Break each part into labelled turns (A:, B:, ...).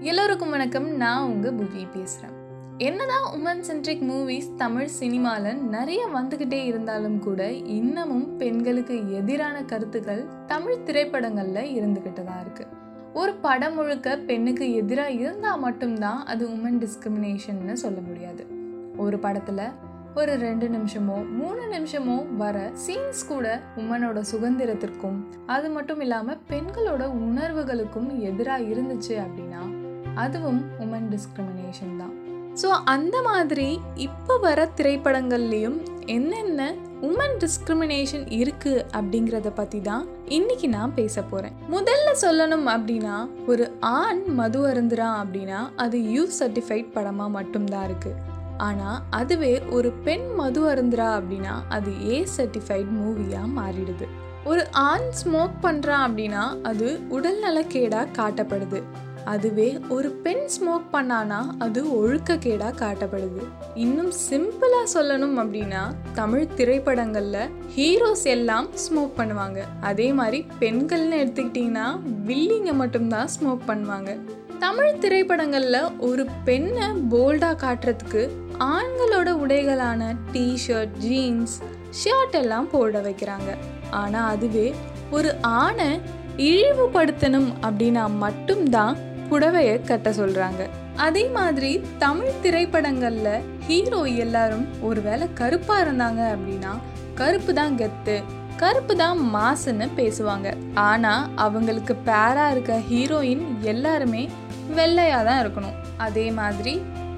A: எல்லோருக்கும் வணக்கம். நான் உங்கள் புவி பேசுகிறேன் என்னதான் உமன் சென்ட்ரிக் மூவிஸ் தமிழ் சினிமாவில் நிறைய வந்துக்கிட்டே இருந்தாலும் கூட இன்னமும் பெண்களுக்கு எதிரான கருத்துக்கள் தமிழ் திரைப்படங்களில் இருந்துக்கிட்டு தான் இருக்குது ஒரு படம் முழுக்க பெண்ணுக்கு எதிராக இருந்தால் மட்டும்தான் அது உமன் டிஸ்கிரிமினேஷன்னு சொல்ல முடியாது. ஒரு படத்தில் ஒரு ரெண்டு நிமிஷமோ மூணு நிமிஷமோ வர சீன்ஸ் கூட உமனோட சுதந்திரத்திற்கும் அது மட்டும் இல்லாமல் பெண்களோட உணர்வுகளுக்கும் எதிராக இருந்துச்சு அப்படின்னா அதுவும் உமன் டிஸ்கிரிமினேஷன் தான். ஸோ அந்த மாதிரி இப்போ வர திரைப்படங்கள்லேயும் என்னென்ன உமன் டிஸ்கிரிமினேஷன் இருக்கு அப்படிங்கிறத பற்றி தான் இன்னைக்கு நான் பேச போகிறேன் முதல்ல சொல்லணும் அப்படின்னா ஒரு ஆண் மது அருந்துறான் அப்படின்னா அது யூ சர்டிஃபைட் படமாக மட்டும்தான் இருக்குது ஆனால் அதுவே ஒரு பெண் மது அருந்துறா அப்படின்னா அது ஏ சர்டிஃபைட் மூவியாக மாறிடுது. ஒரு ஆண் ஸ்மோக் பண்ணுறான் அப்படின்னா அது உடல்நலக்கேடாக காட்டப்படுது. அதுவே ஒரு பெண் ஸ்மோக் பண்ணானா அது ஒழுக்கக்கேடாக காட்டப்படுது. இன்னும் சிம்பிளாக சொல்லணும் அப்படின்னா தமிழ் திரைப்படங்களில் ஹீரோஸ் எல்லாம் ஸ்மோக் பண்ணுவாங்க. அதே மாதிரி பெண்கள்னு எடுத்துக்கிட்டிங்கன்னா வில்லிங்க மட்டும்தான் ஸ்மோக் பண்ணுவாங்க. தமிழ் திரைப்படங்களில் ஒரு பெண்ணை போல்டாக காட்டுறதுக்கு ஆண்களோட உடைகளான டிஷர்ட் ஜீன்ஸ் ஷர்ட் எல்லாம் போட வைக்கிறாங்க. ஆனால் அதுவே ஒரு ஆணை இழிவுபடுத்தணும் அப்படின்னா மட்டும்தான் புடவையை கட்ட சொல்கிறாங்க அதே மாதிரி தமிழ் திரைப்படங்களில் ஹீரோ எல்லாரும் ஒருவேளை கருப்பாக இருந்தாங்க அப்படின்னா கருப்பு தான் கெத்து கருப்பு தான் மாசுன்னு பேசுவாங்க. ஆனால் அவங்களுக்கு பேராக இருக்க ஹீரோயின் எல்லாருமே வெள்ளையாக தான் இருக்கணும். அதே மாதிரி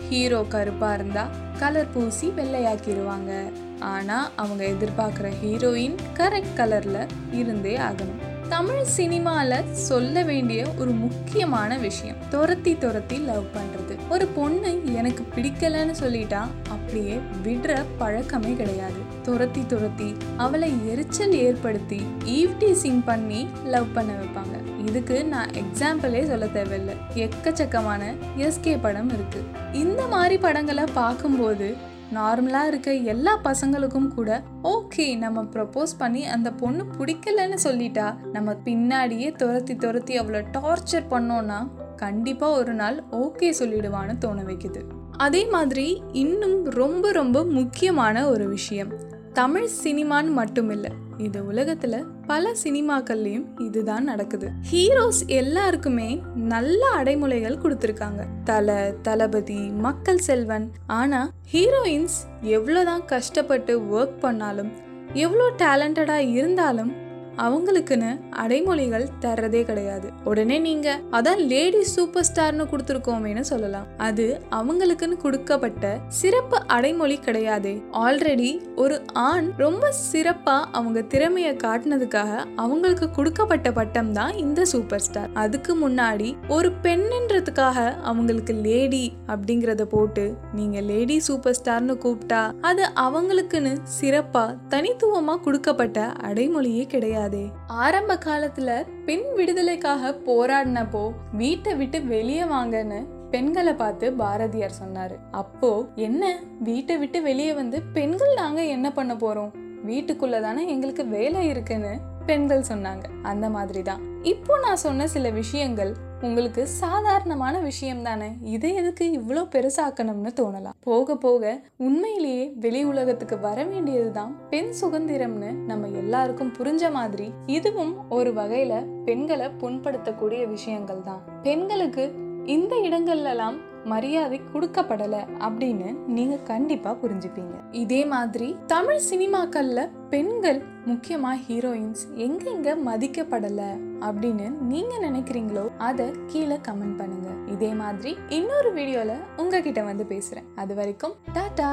A: ஹீரோ கருப்பாக இருந்தால் கலர் பூசி வெள்ளையாக்கிடுவாங்க ஆனால் அவங்க எதிர்பார்க்குற ஹீரோயின் கரெக்ட் கலரில் இருந்தே ஆகணும். தமிழ் சினிமாவில் சொல்ல வேண்டிய ஒரு முக்கியமான விஷயம். துரத்தி துரத்தி லவ் பண்ணுறது ஒரு பொண்ணு எனக்கு பிடிக்கலன்னு சொல்லிட்டா அப்படியே விடுற பழக்கமே கிடையாது. துரத்தி துரத்தி அவளை எரிச்சல் ஏற்படுத்தி ஈவ்டீசிங் பண்ணி லவ் பண்ண வைப்பாங்க. இதுக்கு நான் எக்ஸாம்பிளே சொல்ல தேவையில்லை. எக்கச்சக்கமான எஸ்கே படம் இருக்கு. இந்த மாதிரி படங்களை பார்க்கும்போது நார்மலாக இருக்க எல்லா பசங்களுக்கும் கூட ஓகே நம்ம ப்ரப்போஸ் பண்ணி அந்த பொண்ணு பிடிக்கலன்னு சொல்லிட்டா நம்ம பின்னாடியே துரத்தி துரத்தி அவளை டார்ச்சர் பண்ணோன்னா கண்டிப்பாக ஒரு நாள் ஓகே சொல்லிடுவான்னு தோண வைக்குது. அதே மாதிரி இன்னும் ரொம்ப ரொம்ப முக்கியமான ஒரு விஷயம் தமிழ் சினிமான்னு மட்டும் இல்லை இது உலகத்துல பல சினிமாக்கள்லயும் இதுதான் நடக்குது. ஹீரோஸ் எல்லாருக்குமே நல்ல அடைமுறைகள் கொடுத்துருக்காங்க. தல தளபதி மக்கள் செல்வன். ஆனா ஹீரோயின்ஸ் எவ்வளோதான் கஷ்டப்பட்டு ஒர்க் பண்ணாலும் எவ்வளோ டேலண்டடாக இருந்தாலும் அவங்களுக்குன்னு அடைமொழிகள் தர்றதே கிடையாது. உடனே நீங்க அதான் லேடி சூப்பர் ஸ்டார்னு கொடுத்துருக்கோமேனு சொல்லலாம். அது அவங்களுக்குன்னு கொடுக்கப்பட்ட சிறப்பு அடைமொழி கிடையாது. ஆல்ரெடி ஒரு ஆண் ரொம்ப சிறப்பா அவங்க திறமையை காட்டினதுக்காக அவங்களுக்கு கொடுக்கப்பட்ட பட்டம் தான் இந்த சூப்பர் ஸ்டார். அதுக்கு முன்னாடி ஒரு பெண்ணுன்றதுக்காக அவங்களுக்கு லேடி அப்படிங்கிறத போட்டு நீங்க லேடி சூப்பர் ஸ்டார்னு கூப்பிட்டா அது அவங்களுக்குன்னு சிறப்பா தனித்துவமா கொடுக்கப்பட்ட அடைமொழியே கிடையாது. கிடையாதே ஆரம்ப காலத்துல பெண் விடுதலைக்காக போராடினப்போ வீட்டை விட்டு வெளியே வாங்கன்னு பெண்களை பார்த்து பாரதியார் சொன்னாரு. அப்போ என்ன? வீட்டை விட்டு வெளியே வந்து பெண்கள் நாங்க என்ன பண்ண போறோம்? வீட்டுக்குள்ள தானே எங்களுக்கு வேலை இருக்குன்னு பெண்கள் சொன்னாங்க. அந்த மாதிரி தான் இப்போ நான் சொன்ன சில விஷயங்கள் உங்களுக்கு சாதாரணமான விஷயம் தானே? இதை எதுக்கு இவ்வளோ பெருசாக்கணும்னு தோணலாம். போக போக உண்மையிலேயே வெளி உலகத்துக்கு வர வேண்டியதுதான் பெண் சுதந்திரம்னு நம்ம எல்லாருக்கும் புரிஞ்ச மாதிரி இதுவும் ஒரு வகையில பெண்களை புண்படுத்தக்கூடிய விஷயங்கள் தான் பெண்களுக்கு இந்த இடங்கள்லாம் மரியாதை கொடுக்கப்படல அப்படின்னு நீங்க கண்டிப்பா புரிஞ்சுப்பீங்க இதே மாதிரி தமிழ் சினிமாக்கள்ல பெண்கள் முக்கியமா ஹீரோயின்ஸ் எங்கெங்க மதிக்கப்படல அப்படின்னு நீங்க நினைக்கிறீங்களோ அதை கீழே கமெண்ட் பண்ணுங்க. இதே மாதிரி இன்னொரு வீடியோல உங்ககிட்ட வந்து பேசுறேன். அது வரைக்கும் டாடா!